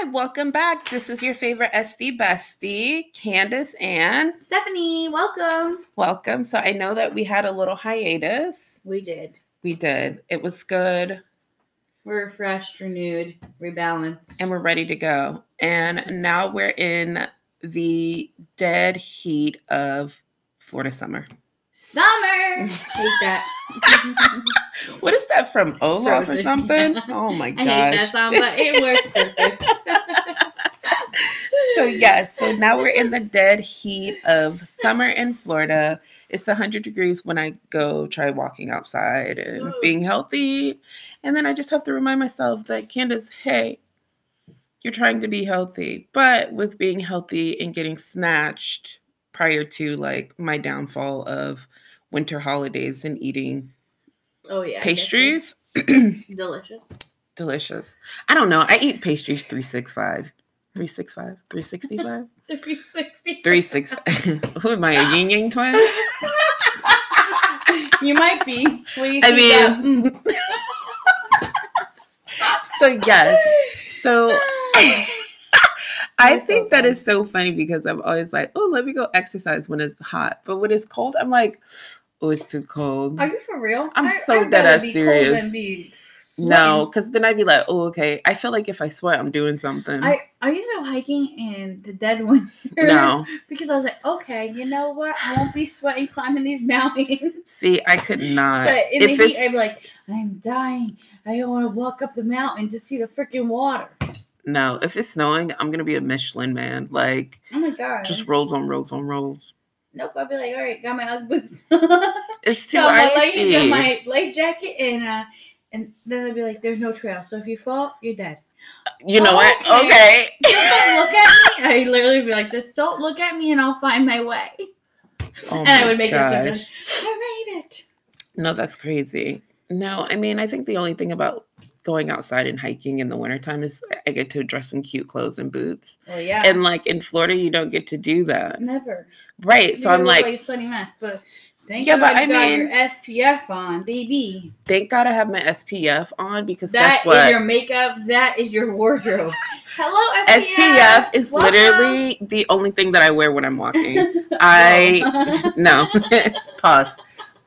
Hi, welcome back. This is your favorite Esthy bestie, Candace and Stephanie, welcome. welcome. So I know that we had a little hiatus. We did. We did. It was good We're refreshed, renewed, rebalanced. and we're ready to go. And now we're in the dead heat of Florida summer. Summer. Hate that. What is that from Olaf or something? Oh my I hate that gosh. song, but it works perfect. So yes, so now we're in the dead heat of summer in Florida. It's 100 degrees when I go try walking outside and Ooh. being healthy. And then I just have to remind myself that Candace, hey, you're trying to be healthy, but with being healthy and getting snatched prior to like my downfall of winter holidays and eating oh yeah. Pastries. Delicious. delicious. I don't know. I eat pastries 365. 365, 365. 360. Three six. Who am I? A yin yang twin? you might be. You I mm. So yes. So I That's so think that is so funny because I'm always like, oh, let me go exercise when it's hot, but when it's cold, I'm like, oh, it's too cold. Are you for real? I'm I- so I'd dead ass serious. Be No, because then I'd be like, oh, okay. I feel like if I sweat, I'm doing something. I I used to go hiking in the dead winter. no, because I was like, okay, you know what? I won't be sweating climbing these mountains. see, I could not. but in if the heat, I'd be like, I'm dying. I don't want to walk up the mountain to see the freaking water. No, if it's snowing, I'm gonna be a Michelin man. Like Oh my god. just rolls on rolls on rolls. nope. I'll be like, all right, got my Ugg boots. It's too got my icy. leggings and my light jacket, and uh, and then they'd be like, there's no trail, so if you fall, you're dead. You know what? Okay. Okay. Don't look at me. I literally be like this. Don't look at me, and I'll find my way. Oh and I would make it gosh. this. I made it. No, that's crazy. No, I mean, I think the only thing about going outside and hiking in the wintertime is I get to dress in cute clothes and boots. Well, yeah. And like in Florida, you don't get to do that. Never. Right. So I'm like, a sweaty mess, but thank Yeah, God but I got mean- your SPF on, baby. thank God I have my SPF on because That guess is what? your makeup. That is your wardrobe. Hello, SPF. SPF is Welcome. literally the only thing that I wear when I'm walking. I no pause.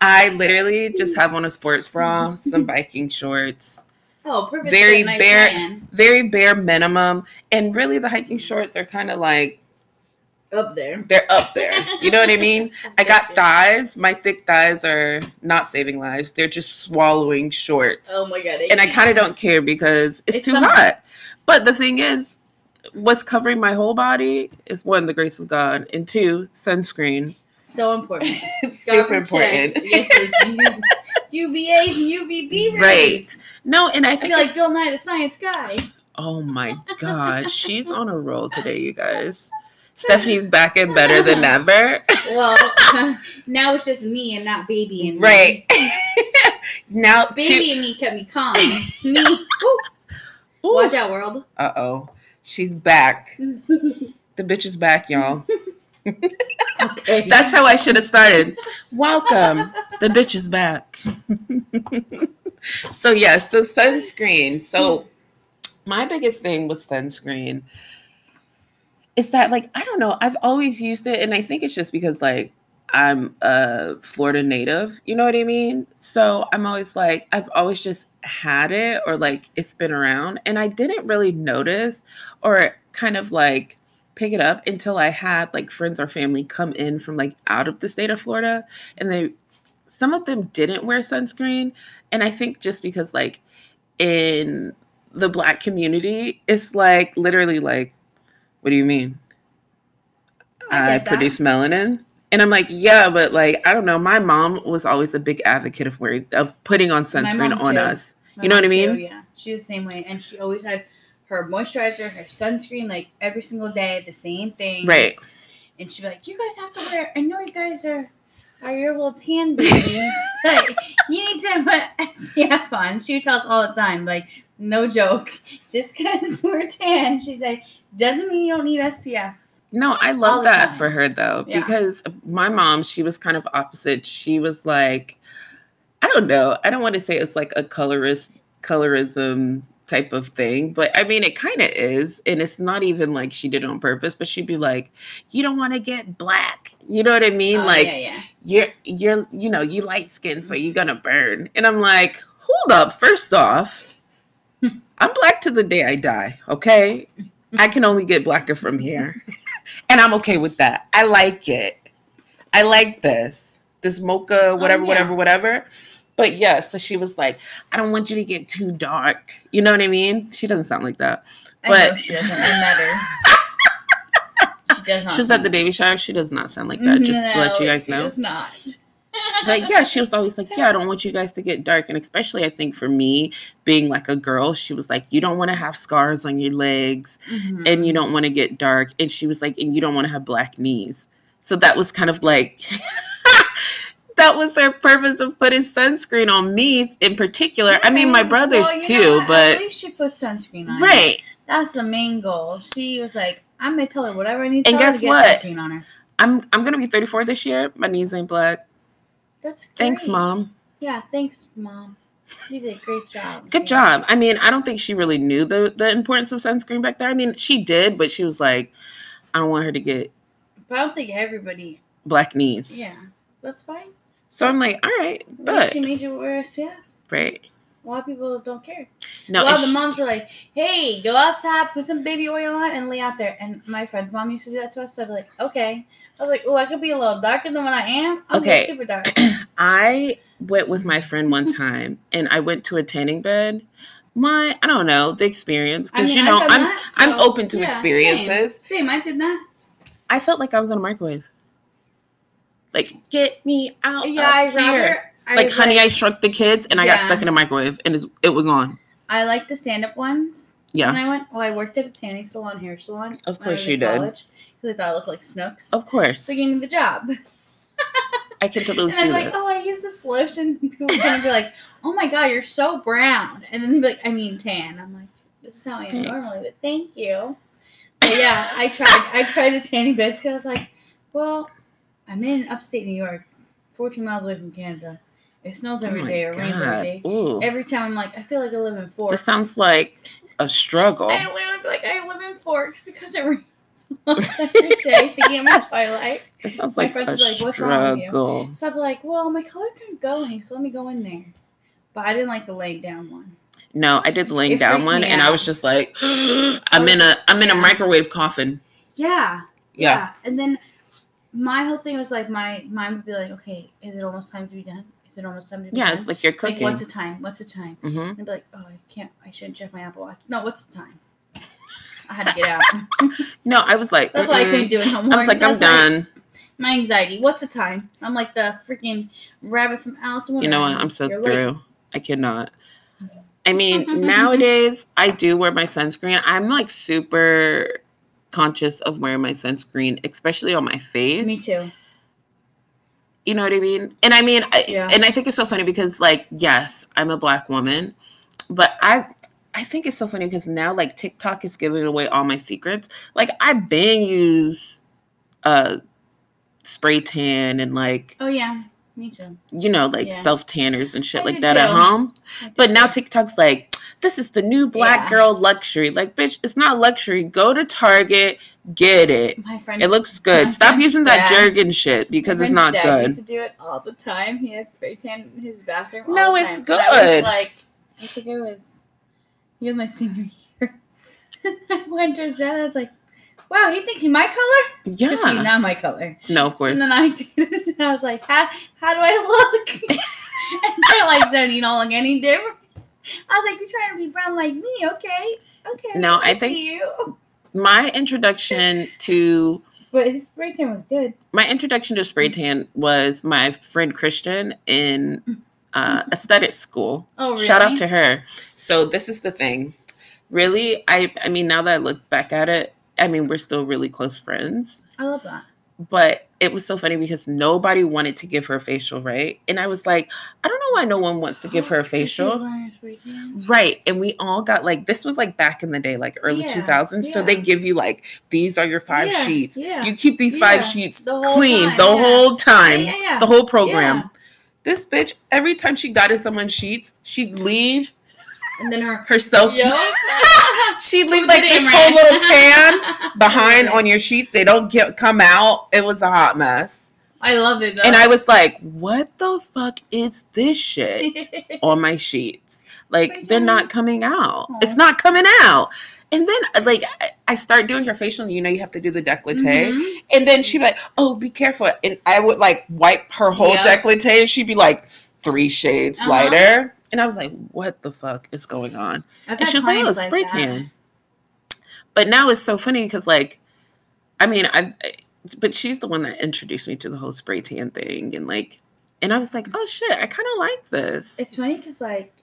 I literally just have on a sports bra, some biking shorts, oh, perfect. very nice bare- tan. very bare minimum, and really the hiking shorts are kind of like up there. they're up there. You know what I mean? I got thighs. My thick thighs are not saving lives. They're just swallowing shorts. Oh my god. and I kind of don't care because it's, It's too summer. hot. But the thing is, what's covering my whole body is one, the grace of God, and two, sunscreen. so important. Super important. UVAs and UVB Right. No, and I I think feel like Bill Nye the Science Guy. oh my God, she's on a roll today, you guys. Stephanie's back and better than ever. Well, now it's just me and not baby and me. right. now, Baby and me kept me calm. me. Ooh, watch out, world. Uh oh. She's back. The bitch is back, y'all. Okay. That's how I should have started. Welcome. The bitch is back. so yeah, so sunscreen. So my biggest thing with sunscreen is that like I don't know, I've always used it and I think it's just because like I'm a Florida native, you know what I mean? So I'm always like I've always just had it or like it's been around and I didn't really notice or kind of like pick it up until I had like friends or family come in from like out of the state of Florida and they some of them didn't wear sunscreen and I think just because like in the black community it's like literally like what do you mean? I I, produce melanin. And I'm like, yeah, but like I don't know. My mom was always a big advocate of wearing of putting on sunscreen on too. us. My You know what I mom too, mean? Yeah, she was the same way, and she always had her moisturizer, her sunscreen, like every single day, the same thing. Right. And she'd be like, "You guys have to wear. I know you guys are are your little tan babies, but you need to put SPF on." She would tell us all the time, like, no joke, just because we're tan, she's like, doesn't mean you don't need SPF. No, I love that time. for her though, Yeah. because my mom, she was kind of opposite. She was like, I don't know, I don't want to say it's like a colorist colorism type of thing. But I mean, it kind of is. And it's not even like she did it on purpose, but she'd be like, you don't want to get black. You know what I mean? Oh, like, yeah, yeah. you're, you're, you know, you light skin, so mm-hmm. you're going to burn. And I'm like, hold up. First off, I'm black to the day I die. Okay. I can only get blacker from here. and I'm okay with that. I like it. I like this. This mocha, oh, whatever, yeah. whatever, whatever. But yeah, so she was like, I don't want you to get too dark. You know what I mean? She doesn't sound like that. I But- she doesn't. I met her. she does not. She was at the baby shower. She does not sound like that. Just to let you No, guys she know. does not. But yeah, she was always like, Yeah, I don't want you guys to get dark. And especially, I think for me, being like a girl, she was like, You don't want to have scars on your legs Mhm. and you don't want to get dark. And she was like, And you don't want to have black knees. So that was kind of like, that was her purpose of putting sunscreen on me in particular. I mean, my brothers know too, what? but at least she put sunscreen on. right. That's the main goal. She was like, I'm gonna tell her whatever I need to And her guess what? sunscreen on her. I'm I'm gonna be 34 this year. My knees ain't black. That's great. Thanks, mom. Yeah, thanks, mom. You did a great job. Good Yes. job. I mean, I don't think she really knew the the importance of sunscreen back there. I mean, she did, but she was like, I don't want her to get But I don't think everybody. black knees. Yeah, that's fine. So I'm like, all right, but she made you wear SPF. Right. A lot of people don't care. No, a lot of the moms were like, "Hey, go outside, put some baby oil on, and lay out there." And my friend's mom used to do that to us. So I'd be like, "Okay." I was like, "Oh, I could be a little darker than what I am. I'm Okay. super dark." I went with my friend one time, and I went to a tanning bed. My, I don't know the experience I because mean, you know I'm that, I'm open to yeah, experiences. Same. same, I did that. I felt like I was in a microwave. Like, get me out Yeah, I of here. rather. I like, honey, I like, shrunk the kids, and I got stuck in a microwave, and it's, it was on. I like the stand-up ones. Yeah, And I went, well, I worked at a tanning salon, hair salon. Of course was you in did. Because I thought I looked like Snooks. of course. So they gave me the job. I can totally And I see was like, this. oh, I use this lotion. And people were gonna be like, oh my god, you're so brown. And then they'd be like, I mean tan. I'm like, this is how I am Thanks. normally, but thank you. But yeah, I tried. I tried the tanning beds because I was like, well, I'm in upstate New York, 14 miles away from Canada. It snows Oh every my day or rains every day. Ooh. Every time I'm like, I feel like I live in Forks. This sounds like a struggle. I literally be like I live in Forks because it rains every day. Thinking I'm in Twilight. This sounds My like friends a like, "What's wrong with you?" struggle. So I'm like, well, my color kept going, so let me go in there. But I didn't like the laying down one. No, I did the laying It down one, and I was just like, I'm in a I'm in a Yeah. microwave coffin. Yeah, Yeah. And then my whole thing was like, my mind would be like, okay, is it almost time to be done? Is it almost time to be done? Yeah, done? it's like you're like, what's the time? What's the time? Mm-hmm. And I'd be like, oh, I can't, I shouldn't check my Apple Watch. No, what's the time? I had to get out. No, I was like, That's why I mm-mm. couldn't do it homework. I was like, I'm done. My anxiety. What's the time? I'm like the freaking rabbit from Alice in You know what? I'm so You're late. through. I cannot. I mean, nowadays I do wear my sunscreen. I'm like super conscious of wearing my sunscreen, especially on my face. Me too. You know what I mean? And I mean, I, Yeah. and I think it's so funny because, like, yes, I'm a black woman, but I, I think it's so funny because now, like, TikTok is giving away all my secrets. Like, I bang use, uh, spray tan and like, Oh yeah, me too. you know, like Yeah. self tanners and shit I like that at home. But now. TikTok's like, this is the new black Yeah. girl luxury. Like, bitch, it's not luxury. Go to Target, get it. my friend, It looks good. Stop using that Jergen shit because it's not dad good. Used to do it all the time. He had spray tan in his bathroom. all No, the it's time. I was good. like, I think it was, he was my senior year. I went to his dad. I was like, wow, he thinks he's my color? Because he's Yeah. not my color. No, of course. And then I did it, and I was like, how, how do I look? and they're like, then you don't look any different. I was like, you're trying to be brown like me, okay? Okay. No, I think- you. my introduction to But his spray tan was good. my introduction to spray mm. tan was my friend Christian in mm. uh, mm-hmm. aesthetic school. Oh, really? Shout out to her. So this is the thing. Really, I I mean now that I look back at it, I mean we're still really close friends. I love that. But it was so funny because nobody wanted to give her a facial, right? And I was like, I don't know why no one wants to give her a facial. wear a spray tan? Right. And we all got like this was like back in the day, like early Yeah, 2000s. So they give you like these are your five Yeah, sheets. Yeah. You keep these five Yeah, sheets the clean time, the yeah. whole time, yeah, yeah, yeah. the whole program. Yeah. This bitch, every time she got in someone's sheets, she'd leave And then her. her self. She'd leave like this whole little tan behind on your sheets. They don't get come out. It was a hot mess. I love it though. And I was like, what the fuck is this shit on my sheets? Like they're not coming out. Aw. It's not coming out. And then like I- start doing her facial, you know, you have to do the décolleté. Mhm. And then she'd be like, "Oh, be careful!" And I would like wipe her whole Yep. décolleté, and she'd be like three shades Uh-huh. lighter. And I was like, "What the fuck is going on?" I've And she was like, "Oh, like spray that. tan." But now it's so funny because, like, I mean, I, but she's the one that introduced me to the whole spray tan thing, and like, and I was like, "Oh shit, I kind of like this." It's funny because like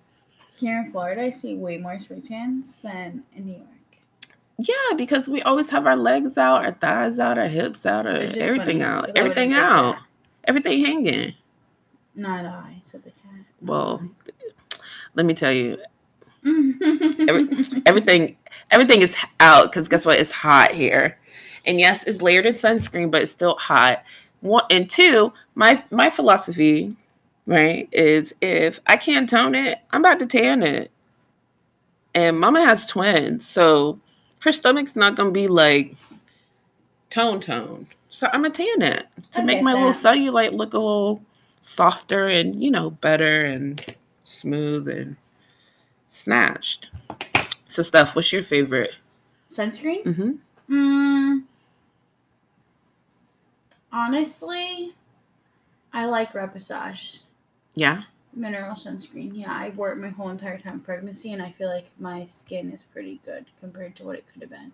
here in Florida, I see way more spray tans than in New York. Yeah, because we always have our legs out, our thighs out, our hips out, our everything funny, out, everything out, everything hanging. Not I, said the cat. Well, mm-hmm. Let me tell you, mm-hmm. Every, everything everything is out because guess what? It's hot here. And yes it's layered in sunscreen but it's still hot. One and two my my philosophy right is if i can't tone it i'm about to tan it. And mama has twins so her stomach's not gonna be like tone tone. so i'm gonna tan it to I make my little cellulite look a little softer and you know better and smooth and snatched so Steph, what's your favorite Sunscreen? mm-hmm. Mm, honestly, I like Reposage yeah mineral sunscreen. Yeah, I wore it my whole entire time pregnancy, and I feel like my skin is pretty good compared to what it could have been.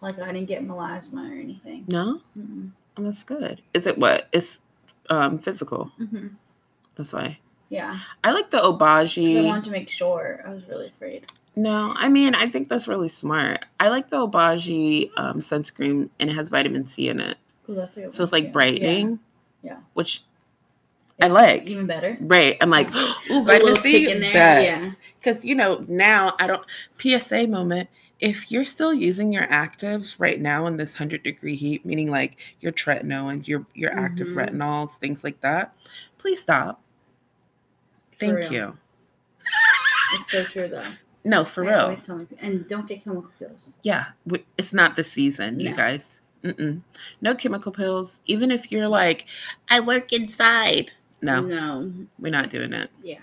Like I didn't get melasma or anything. no Mm-mm. oh, that's good is it what it's um physical Mhm. that's why Yeah, i like the 'cause I wanted to make sure. I was really afraid. no i mean i think that's really smart i like the Obagi um, sunscreen and it has vitamin c in it Ooh, that's a good so it's like brightening Yeah. which Yeah. I like. even better. right i'm like Yeah. ooh vitamin c in there. Yeah. because you know now i don't psa moment if you're still using your actives right now in this 100 degree heat meaning like your tretinoin and your your active Mhm. retinols things like that please stop thank you It's so true though. no for I real always tell my- and don't get chemical peels. yeah it's not the season you guys Mm-mm. no chemical peels even if you're like i work inside no No. we're not doing it Yeah.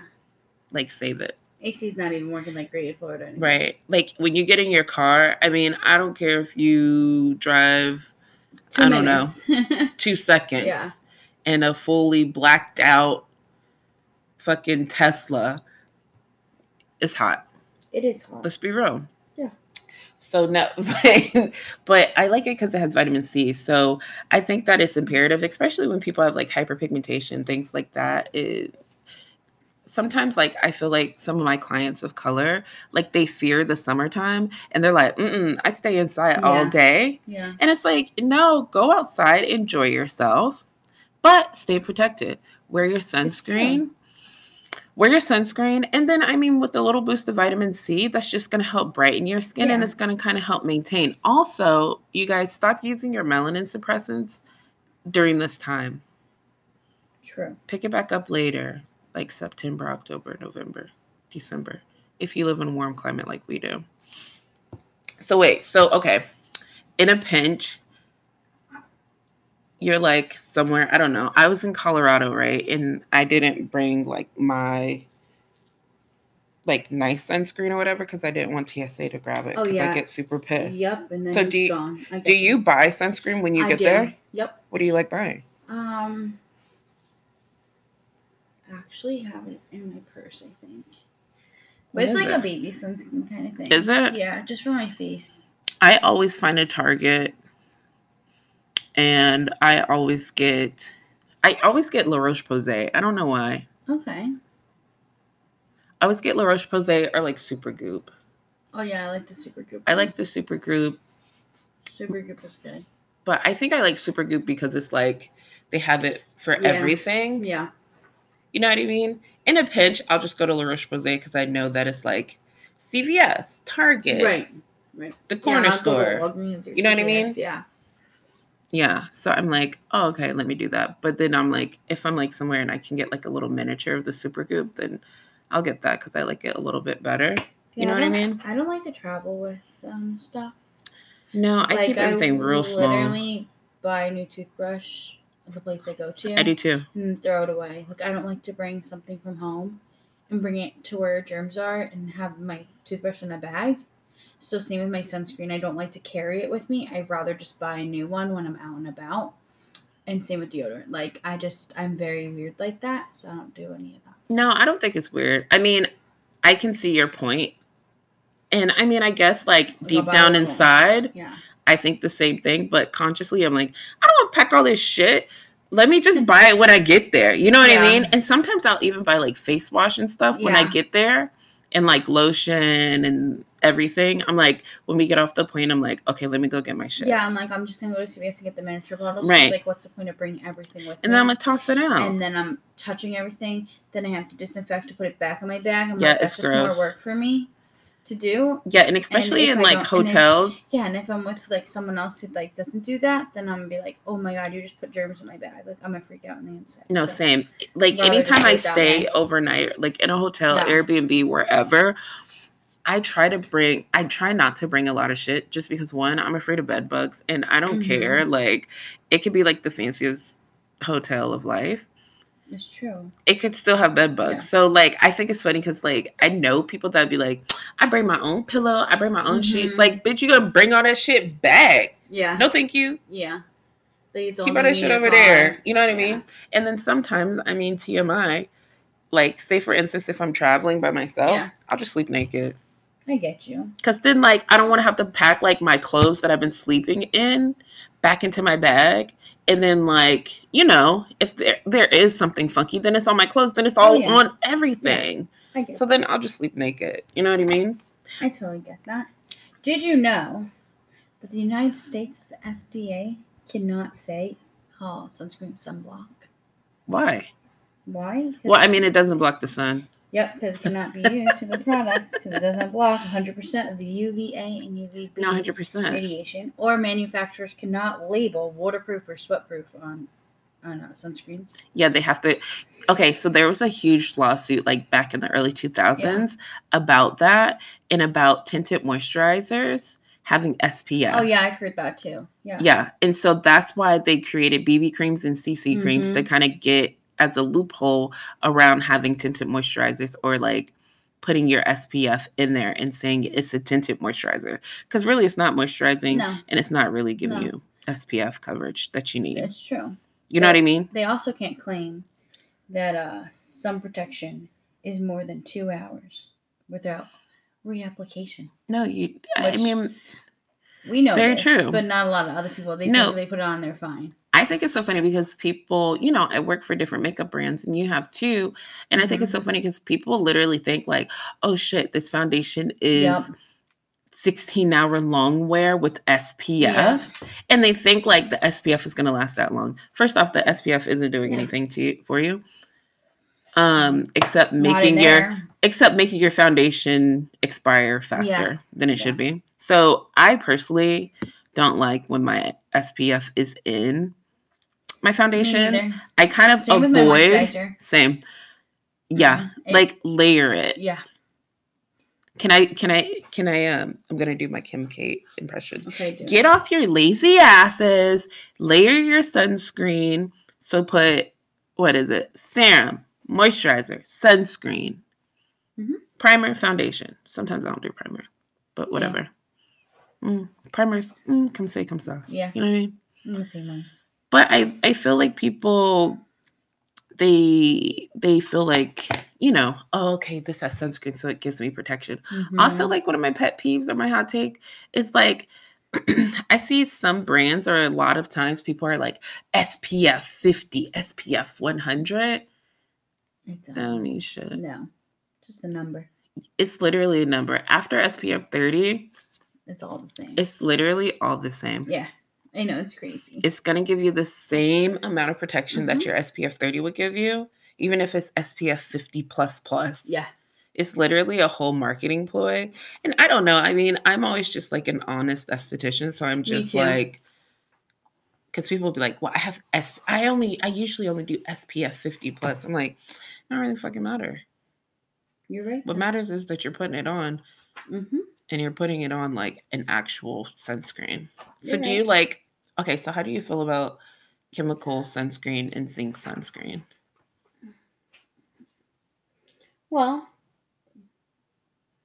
like save it AC's not even working like great in Florida. anyways. right like when you get in your car i mean i don't care if you drive Two I don't know. two seconds Yeah. in a fully blacked out fucking Tesla. It's hot. it is hot. Let's be real. Yeah. So no, but, but I like it because it has vitamin C. So I think that it's imperative, especially when people have like hyperpigmentation, things like that. It, sometimes like I feel like some of my clients of color, like they fear the summertime and they're like, Mm-mm, I stay inside all day. Yeah. And it's like, no, go outside, enjoy yourself, but stay protected. Wear your sunscreen. Wear your sunscreen. And then, I mean, with a little boost of vitamin C, that's just going to help brighten your skin and it's going to kind of help maintain. Also, you guys stop using your melanin suppressants during this time. True. Pick it back up later, like September, October, November, December, if you live in a warm climate like we do. So, wait, so, okay, in a pinch, you're like somewhere, I don't know. I was in Colorado, right? And I didn't bring like my like nice sunscreen or whatever because I didn't want TSA to grab it Oh, because yeah. I get super pissed. Yep. And then So do you- gone. Do you buy sunscreen when you I get do. there? Yep. What do you like buying? Um. I actually have it in my purse, I think. What But it's like a baby sunscreen kind of thing. Is it? Yeah, just for my face. I always find a Target and I always get I always get La Roche Posay. I don't know why. Okay. I always get La Roche Posay or like Super Goop. Oh yeah, I like the super goop. I like the Super Goop, super goop is good. but I think I like Super Goop because it's like they have it for Yeah. everything. Yeah. You know what I mean? In a pinch, I'll just go to La Roche Posay because I know that it's like CVS, Target, Right. right, the corner to store. You know what I mean? Yeah. Yeah. So I'm like, oh, okay, let me do that. But then I'm like, if I'm like somewhere and I can get like a little miniature of the super goop, then I'll get that because I like it a little bit better. You know I what I mean? I don't like to travel with um stuff. No, I keep everything real small. Literally buy a new toothbrush at the place I go to. I do too. and throw it away. Like I don't like to bring something from home and bring it to where germs are and have my toothbrush in a bag. So same with my sunscreen. I don't like to carry it with me. I'd rather just buy a new one when I'm out and about. And same with deodorant. Like I just I'm very weird like that, so I don't do any of that. No, I don't think it's weird. I mean, I can see your point. And I mean, I guess like Like, deep down inside, Yeah. I think the same thing, but consciously I'm like, I don't want to pack all this shit. Let me just buy it when I get there. You know what Yeah. I mean? And sometimes I'll even buy like face wash and stuff when I get there and like lotion and everything. I'm like, when we get off the plane, I'm like, okay, let me go get my shit. Yeah, I'm like I'm just gonna go to CVS to get the miniature bottles. Right. Like what's the point of bringing everything with And me? And then I'm gonna toss it out. and then I'm touching everything. Then I have to disinfect to put it back in my bag. I'm Yeah, like, that's it's just gross. more work for me to do. yeah, and especially if in like don't- and if- hotels. Yeah, and if I'm with like someone else who like doesn't do that, then I'm gonna be like, oh my god, you just put germs in my bag. Like I'm gonna freak out on the inside. No, So, same. Like anytime I do it that stay overnight, like in a hotel, Yeah. Airbnb, wherever, I try to bring. I try not to bring a lot of shit, just because one, I'm afraid of bed bugs, and I don't Mhm. care. Like it could be like the fanciest hotel of life. It's true. It could still have bed bugs. Yeah. So like, I think it's funny because like I know people that would be like, I bring my own pillow, I bring my own sheets. Mhm. Like, bitch, you gonna bring all that shit back? Yeah. No, thank you. Yeah. Keep all that shit over there. You know what I mean? And then sometimes, I mean, TMI, like, say for instance, if I'm traveling by myself, Yeah. I'll just sleep naked. I get you. Cause then, like, I don't want to have to pack like my clothes that I've been sleeping in back into my bag. And then, like, you know, if there there is something funky, then it's on my clothes. Then it's oh, all Oh, yeah. on everything. I get. So then I'll just sleep naked. You know what I mean? I totally get that. Did you know that the United States, the FDA, cannot say call sunscreen sunblock? Why? why Well, I mean, it doesn't block the sun. Yep, because it cannot be used in the products because it doesn't block 100% of the UVA and UVB No, hundred percent. radiation. Or manufacturers cannot label waterproof or sweatproof on on uh, sunscreens. Yeah, they have to. Okay, so there was a huge lawsuit like back in the early 2000s about that and about tinted moisturizers having SPF. Oh yeah, I've heard that too. Yeah. Yeah. And so that's why they created BB creams and CC creams to Mhm. kind of get as a loophole around having tinted moisturizers or like putting your SPF in there and saying it's a tinted moisturizer. Because really it's not moisturizing No, and it's not really giving No. you SPF coverage that you need. it's true. You know what I mean? They also can't claim that uh, sun protection is more than two hours without reapplication. No, you I mean We know Very this, true. but not a lot of other people. They No. think they put it on, they're fine. I think it's so funny because people, you know, I work for different makeup brands and you have too. And I think it's so Mhm. funny because people literally think like, oh shit, this foundation is Yep. 16 hour long wear with SPF. And they think like the SPF is gonna last that long. First off, the SPF isn't doing Yeah. anything to you for you. Um, except making your except making your foundation expire faster Yeah. than it should be. So I personally don't like when my SPF is in my foundation. I kind of Same avoid same. Yeah, Mhm. It- like layer it. Yeah. Can I can I can I um I'm gonna do my Kim K impression. Okay. It. Get off your lazy asses, layer your sunscreen. So put what is it? Serum, moisturizer, sunscreen, Mhm. primer, foundation. Sometimes I don't do primer, but whatever. Mm, primers, mm, come say, come say. Yeah. You know what I mean? I'm the same one. But I I feel like people they they feel like you know oh okay this has sunscreen so it gives me protection. Also Mhm. like one of my pet peeves or my hot take is like I see some brands or a lot of times people are like SPF 50, SPF 100. It That doesn't. don't mean shit. No. Just a number. It's literally a number. After SPF 30, It's all the same. it's literally all the same. yeah. I know it's crazy. it's going to give you the same amount of protection that Mhm. your SPF 30 would give you, even if it's SPF 50 plus plus. yeah. It's literally a whole marketing ploy. And I don't know. I mean, I'm always just like an honest esthetician. So I'm just like, because people will be like, well, I have S, I only, I usually only do SPF 50 plus. I'm like, not really fucking matter. You're right. What matters is that you're putting it on. Mm-hmm. and you're putting it on like an actual sunscreen. So You're do you like okay, so how do you feel about chemical sunscreen and zinc sunscreen? Well,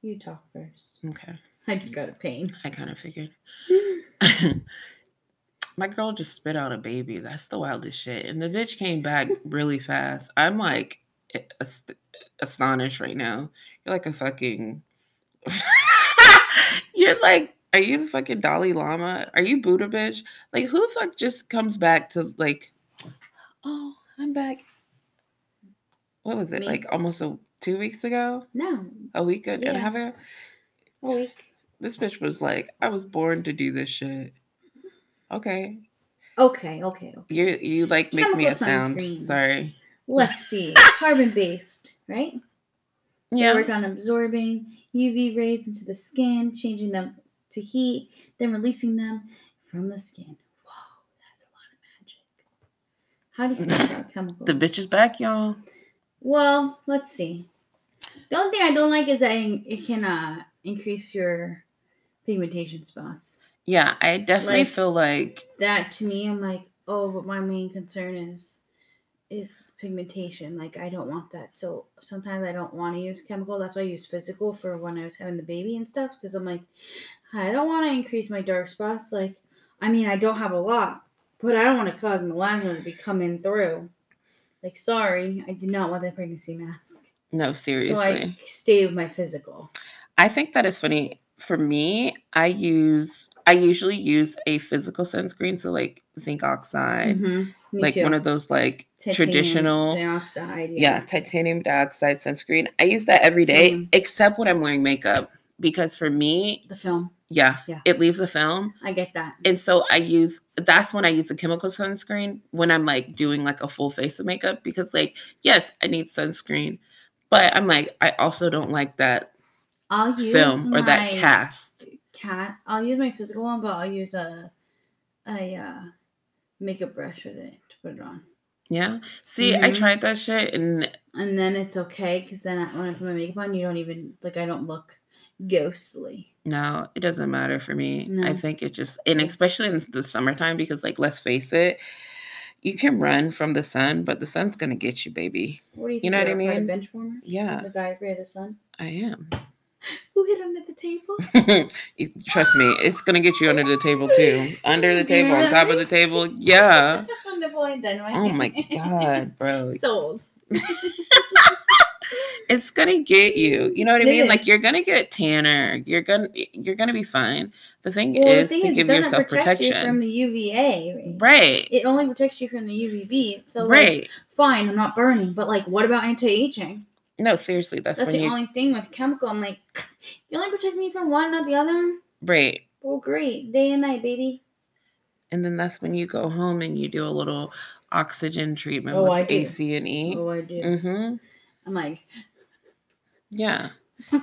you talk first. Okay. I just got a pain. I kind of figured. My girl just spit out a baby. That's the wildest shit. And the bitch came back really fast. I'm like ast- astonished right now. You're like a fucking. You're like, are you the fucking Dalai Lama? Are you Buddha bitch? Like, who the fuck just comes back to like, oh, I'm back. What was it? Me. Like almost a two weeks ago? No, A week and a Yeah. half ago? a week. This bitch was like, I was born to do this shit. Okay. Okay, okay, okay. You you like make me a Chemical sound. Sorry. Let's see. Carbon based, right? They Yeah. work on absorbing UV rays into the skin, changing them to heat, then releasing them from the skin. Whoa, that's a lot of magic. How do you feel about chemicals? The bitch is back, y'all. Well, let's see. The only thing I don't like is that it it can uh, increase your pigmentation spots. Yeah, I definitely Like- feel like That to me, I'm like, oh, but my main concern is is pigmentation. Like, I don't want that. So sometimes I don't want to use chemical. That's why I use physical for when I was having the baby and stuff. Because I'm like, I don't want to increase my dark spots. Like, I mean, I don't have a lot, but I don't want to cause melasma to be coming through. Like, sorry, I did not want that pregnancy mask. no, seriously. So I stay with my physical. I think that is funny. For me, I use I usually use a physical sunscreen, so like zinc oxide, Mhm. Me like too. one of those like Titanium traditional dioxide. yeah, titanium dioxide sunscreen. I use that every day, Same. except when I'm wearing makeup. Because for me, The film. Yeah, Yeah. it leaves a film. I get that. And so I use that's when I use the chemical sunscreen when I'm like doing like a full face of makeup because like yes, I need sunscreen, but I'm like I also don't like that I'll use film or that cast. cat. I'll use my physical one, but I'll use a a uh, makeup brush with it to put it on, Yeah. See, I Mhm. tried that shit and and then it's okay because then I, when I put my makeup on, you don't even like I don't look ghostly. no, it doesn't matter for me. I think it just and especially in the summertime because like let's face it, you can run from the sun, but the sun's gonna get you, baby. What do you? You know what I mean? bench warmer. Yeah, The guy afraid of the sun. I am. Who hit under the table? Trust me, it's gonna get you under the table too. Under the table, on top of the table. Yeah. On the point, dynamite. Oh my god, bro. Sold. It's gonna get you. You know what I It mean? Like you're gonna get tanner. You're gonna you're gonna be fine. The thing Well, the is thing to is, give yourself protect you from the UVA. Right. It only protects you from the UVB. So like, right. fine, I'm not burning, but like, what about anti-aging? No, seriously, that's, That's the you only thing with chemical. I'm like, you only protect me from one, not the other. right. Well, great, day and night, baby. And then that's when you go home and you do a little oxygen treatment Oh, with. AC and E. Oh, I do. Mm-hmm. I'm like, Yeah.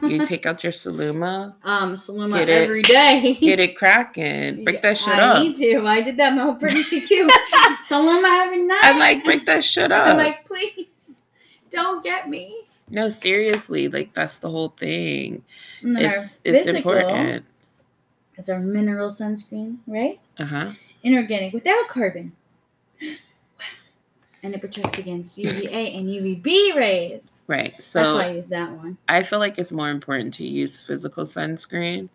You take out your Saluma, um, Saluma Get it- every day. get it cracking, break that shit I up. need to. I did that my whole pregnancy too. Saluma every night. I'm like, break that shit up. I'm like, please, don't get me. no, seriously, like that's the whole thing. And then our It's it's physical important. is our mineral sunscreen, right? Uh huh. Inorganic, without carbon. And it protects against UVA and UVB rays. Right. So that's why I use that one. I feel like it's more important to use physical sunscreen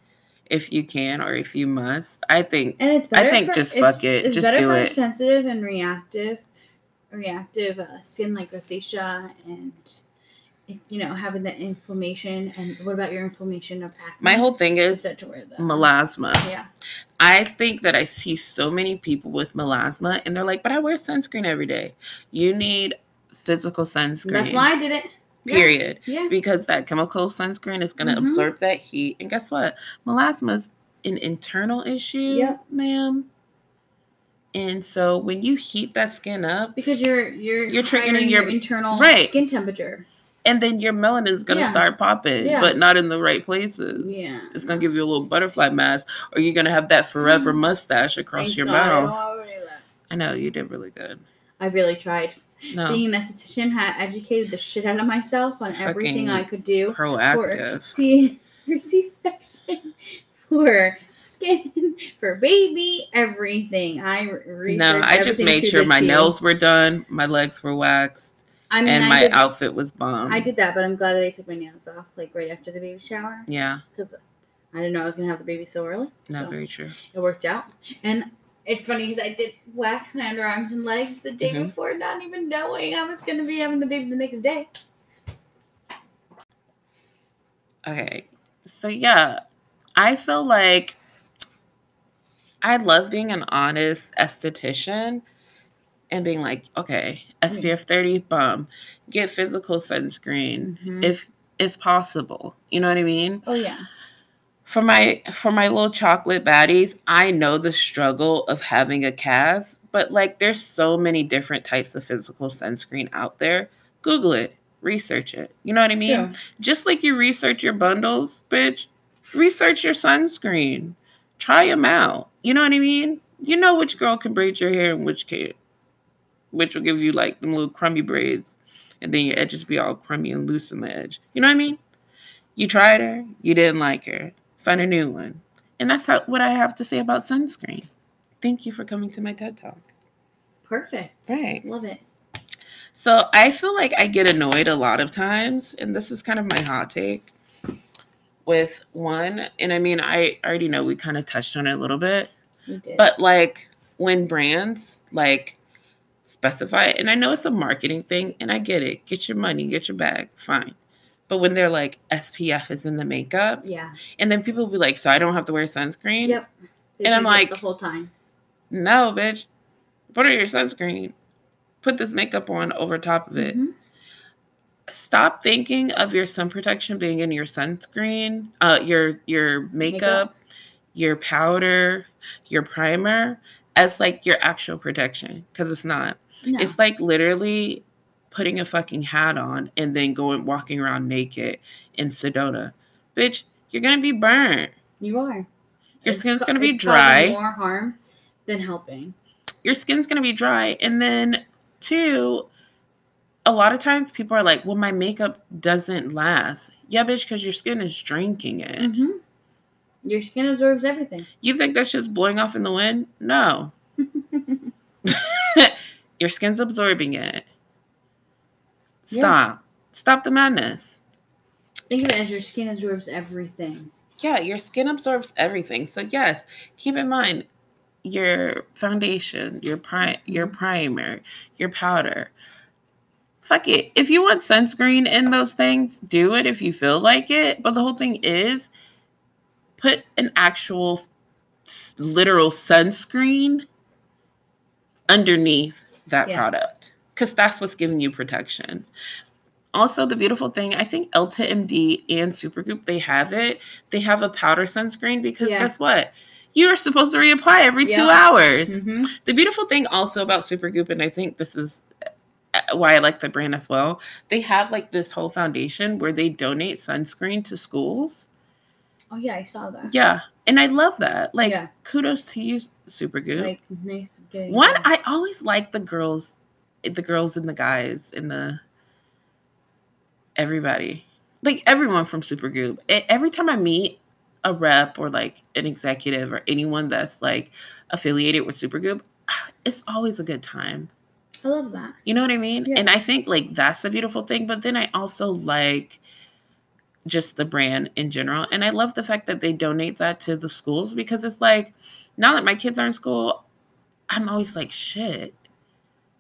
if you can or if you must. I think And it's better I think for, just fuck it. It's Just better do for it. sensitive and reactive, reactive uh, skin like rosacea and you know having that inflammation. And what about your inflammation of acne? my whole thing is to wear the melasma. Yeah. I think that I see so many people with melasma and they're like, but I wear sunscreen every day. You need physical sunscreen. That's why I did it. Period. Yeah. Because that chemical sunscreen is going to Mhm. absorb that heat. And guess what? Melasma is an internal issue, Yep. ma'am. And so when you heat that skin up, Because you're you're You're triggering triggering your- your internal right. skin temperature. And then your melanin's going to Yeah. start popping, Yeah. but not in the right places. Yeah. It's going to give you a little butterfly mask, or you're going to have that forever Mm. mustache across Thank your God mouth. left. I know, you did really good. I really tried. No, Being a esthetician had educated the shit out of myself on everything I could do. For, proactive. see, for C-section, for skin, for baby, everything. I re- No, I just made sure my T. nails were done, my legs were waxed, I mean, and I my did, outfit was bomb. I did that, but I'm glad they took my nails off like right after the baby shower Yeah, because I didn't know I was gonna have the baby so early. not so very true. it worked out, and. It's funny because I did wax my underarms and legs the day Mhm. before, not even knowing I was going to be having the baby the next day. Okay. So yeah, I feel like I love being an honest esthetician and being like, okay, SPF 30 bum, get physical sunscreen Mhm. if if possible. You know what I mean? Oh yeah. For my for my little chocolate baddies, I know the struggle of having a cast, but like there's so many different types of physical sunscreen out there. Google it, research it. You know what I mean? Yeah. just like you research your bundles, bitch, research your sunscreen. Try them out. You know what I mean? You know which girl can braid your hair and which can't. Which will give you like them little crummy braids, and then your edges be all crummy and loose in the edge. You know what I mean? You tried her, you didn't like her. Find a new one. And that's how, what I have to say about sunscreen. Thank you for coming to my TED Talk. Perfect. Right. Love it. So I feel like I get annoyed a lot of times, and this is kind of my hot take with one. And I mean, I already know we kind of touched on it a little bit, but like when brands like specify, it. and I know it's a marketing thing, and I get it. Get your money, get your bag, fine. But when they're like SPF is in the makeup, yeah. and then people will be like, so I don't have to wear sunscreen? Yep. They And I'm like- the whole time. No, bitch. Put on your sunscreen. Put this makeup on over top of it. Mhm. stop thinking of your sun protection being in your sunscreen, uh, your your makeup, Makeup. your powder, your primer as like your actual protection because it's not. No. It's like literally putting a fucking hat on and then going walking around naked in Sedona. Bitch, you're gonna be burnt. you are. Your It's skin's ca- gonna be dry. more harm than helping. your skin's gonna be dry. And then two, a lot of times people are like, well, my makeup doesn't last. Yeah, bitch, because your skin is drinking it. hmm Your skin absorbs everything. You think that shit's blowing off in the wind? No. your skin's absorbing it. Yeah. Stop. Stop the madness. Think of it as your skin absorbs everything. Yeah, your skin absorbs everything. So yes, keep in mind your foundation, your pri- your mm-hmm. primer, your powder. Fuck it. If you want sunscreen in those things, do it if you feel like it. But the whole thing is put an actual literal sunscreen underneath that Yeah. product because that's what's giving you protection. Also, the beautiful thing, I think Elta MD and Supergoop, they have it. They have a powder sunscreen because Yeah. guess what? You're supposed to reapply every two Yep. hours. hmm The beautiful thing also about Supergoop, and I think this is uh, why I like the brand as well, they have like this whole foundation where they donate sunscreen to schools. Oh yeah, I saw that. Yeah. And I love that. Like, Yeah. kudos to you, Supergoop. Like nice. Getting One. I always like the girls, the girls and the guys and the everybody, like everyone from. E- Every time I meet a rep or like an executive or anyone that's like affiliated with Supergoop, it's always a good time. I love that. You know what I mean? Yeah. And I think like that's the beautiful thing. But then I also like just the brand in general. And I love the fact that they donate that to the schools because it's like now that my kids are in school, I'm always like, shit,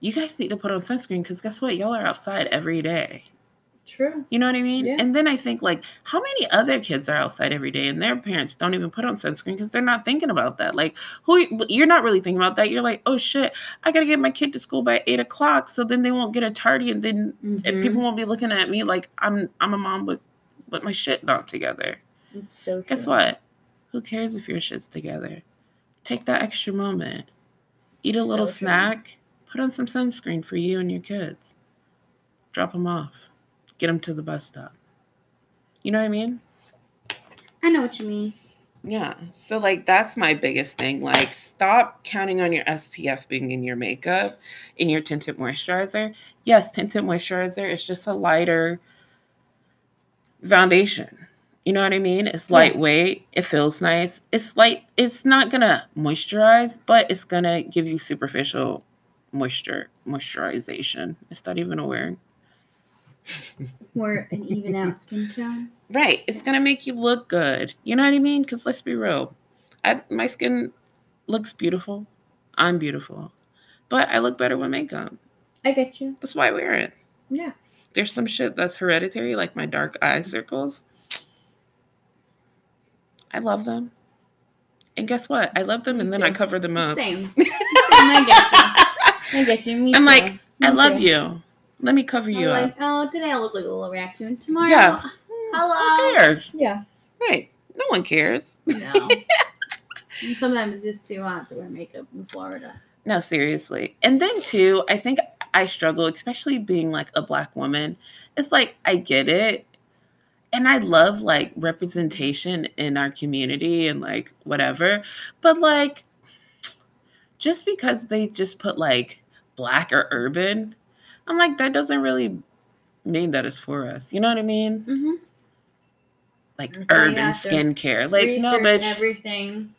you guys need to put on sunscreen because guess what? Y'all are outside every day. True. You know what I mean? Yeah. And then I think like, how many other kids are outside every day and their parents don't even put on sunscreen because they're not thinking about that? Like, who you're not really thinking about that. You're like, oh shit, I gotta get my kid to school by eight o'clock, so then they won't get a tardy, and then and Mhm. people won't be looking at me like I'm I'm a mom with with my shit not together. It's so true. Guess what? Who cares if your shit's together? Take that extra moment. Eat a little So true. snack. Put on some sunscreen for you and your kids. Drop them off. Get them to the bus stop. You know what I mean? I know what you mean. Yeah. So like that's my biggest thing. Like stop counting on your SPF being in your makeup, in your tinted moisturizer. Yes, tinted moisturizer is just a lighter foundation. You know what I mean? It's Yeah. lightweight. It feels nice. It's like it's not gonna moisturize, but it's gonna give you superficial moisture moisturization. Is that even a word? More an even out skin tone. Right. It's gonna make you look good. You know what I mean? Because let's be real. I, my skin looks beautiful. I'm beautiful. But I look better with makeup. I get you. That's why I wear it. Yeah. There's some shit that's hereditary, like my dark eye circles. I love them. And guess what? I love them and Me then I cover them up. Same. Same. I get you. I get you. Me I'm too. like, I Me love too. you. Let me cover I'm you like, up. oh, today I look like a little raccoon. Tomorrow, Yeah. hello. Who cares? Yeah. Right. No one cares. No. Sometimes it's just too hot to wear makeup in Florida. No, seriously. And then too, I think I struggle, especially being like a black woman. It's like I get it. And I love like representation in our community and like whatever. But like just because they just put like black or urban, I'm like, that doesn't really mean that it's for us. You know what I mean? Mm-hmm. Like you urban skincare. Like, no, bitch. everything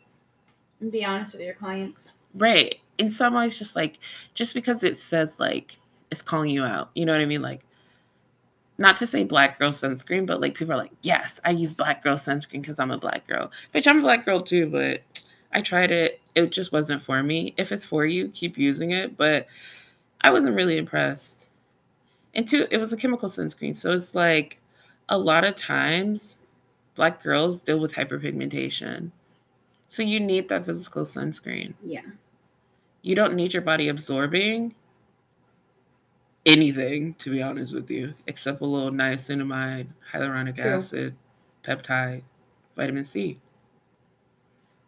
and be honest with your clients. Right. In some ways, just like just because it says like it's calling you out. You know what I mean? Like not to say black girl sunscreen, but like people are like, yes, I use black girl sunscreen because I'm a black girl. Bitch, I'm a black girl too, but I tried it. It just wasn't for me. If it's for you, keep using it. But I wasn't really impressed. And two, it was a chemical sunscreen. So it's like a lot of times black girls deal with hyperpigmentation. So you need that physical sunscreen Yeah. You don't need your body absorbing anything, to be honest with you, except a little niacinamide, hyaluronic True. acid, peptide, vitamin C.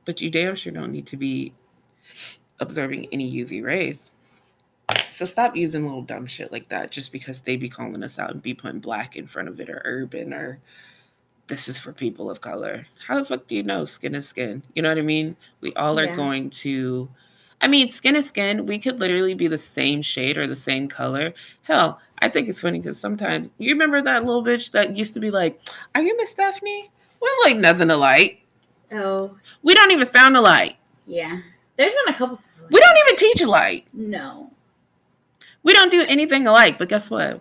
But you damn sure don't need to be absorbing any UV rays. So stop using little dumb shit like that just because they be calling us out and be putting black in front of it or urban or this is for people of color. How the fuck do you know skin is skin? You know what I mean? We all are Yeah. going to I mean, skin is skin. We could literally be the same shade or the same color. Hell, I think it's funny because sometimes you remember that little bitch that used to be like, Are you Miss Stephanie? We look like nothing alike. Oh, We don't even sound alike. yeah. There's been a couple. We don't even teach alike. No. We don't do anything alike. But guess what?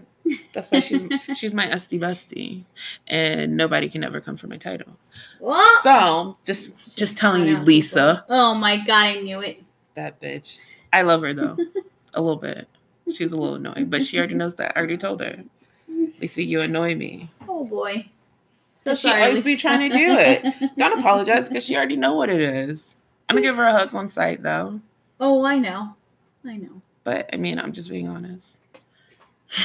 That's why she's she's my Esthy bestie, and nobody can ever come for my title. What? So just just telling you, Lisa, Oh my god, I knew it. That bitch. I love her though, a little bit. She's a little annoying, but she already knows that. I already told her. Lisa, you annoy me. Oh boy. So 'Cause she sorry. always be trying to do it. Don't apologize because she already know what it is. I'm gonna give her a hug on sight though. Oh, I know. I know. But I mean, I'm just being honest.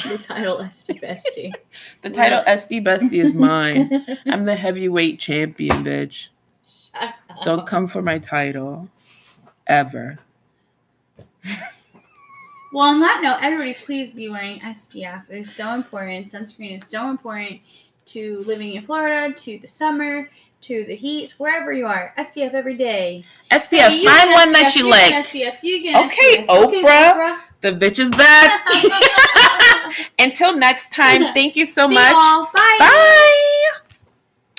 The title Esthy Bestie. The title Esthy Bestie is mine. I'm the heavyweight champion, bitch. Shut up. Don't come for my title. Ever. Well, on that note, everybody, please be wearing SPF. It is so important. Sunscreen is so important to living in Florida, to the summer, to the heat, wherever you are. SPF every day. SPF, Hey, find one that SPF, you get like. SPF, you get Okay, SPF. Oprah. The bitch is back. Until next time, thank you so See much. y'all. Bye. Bye.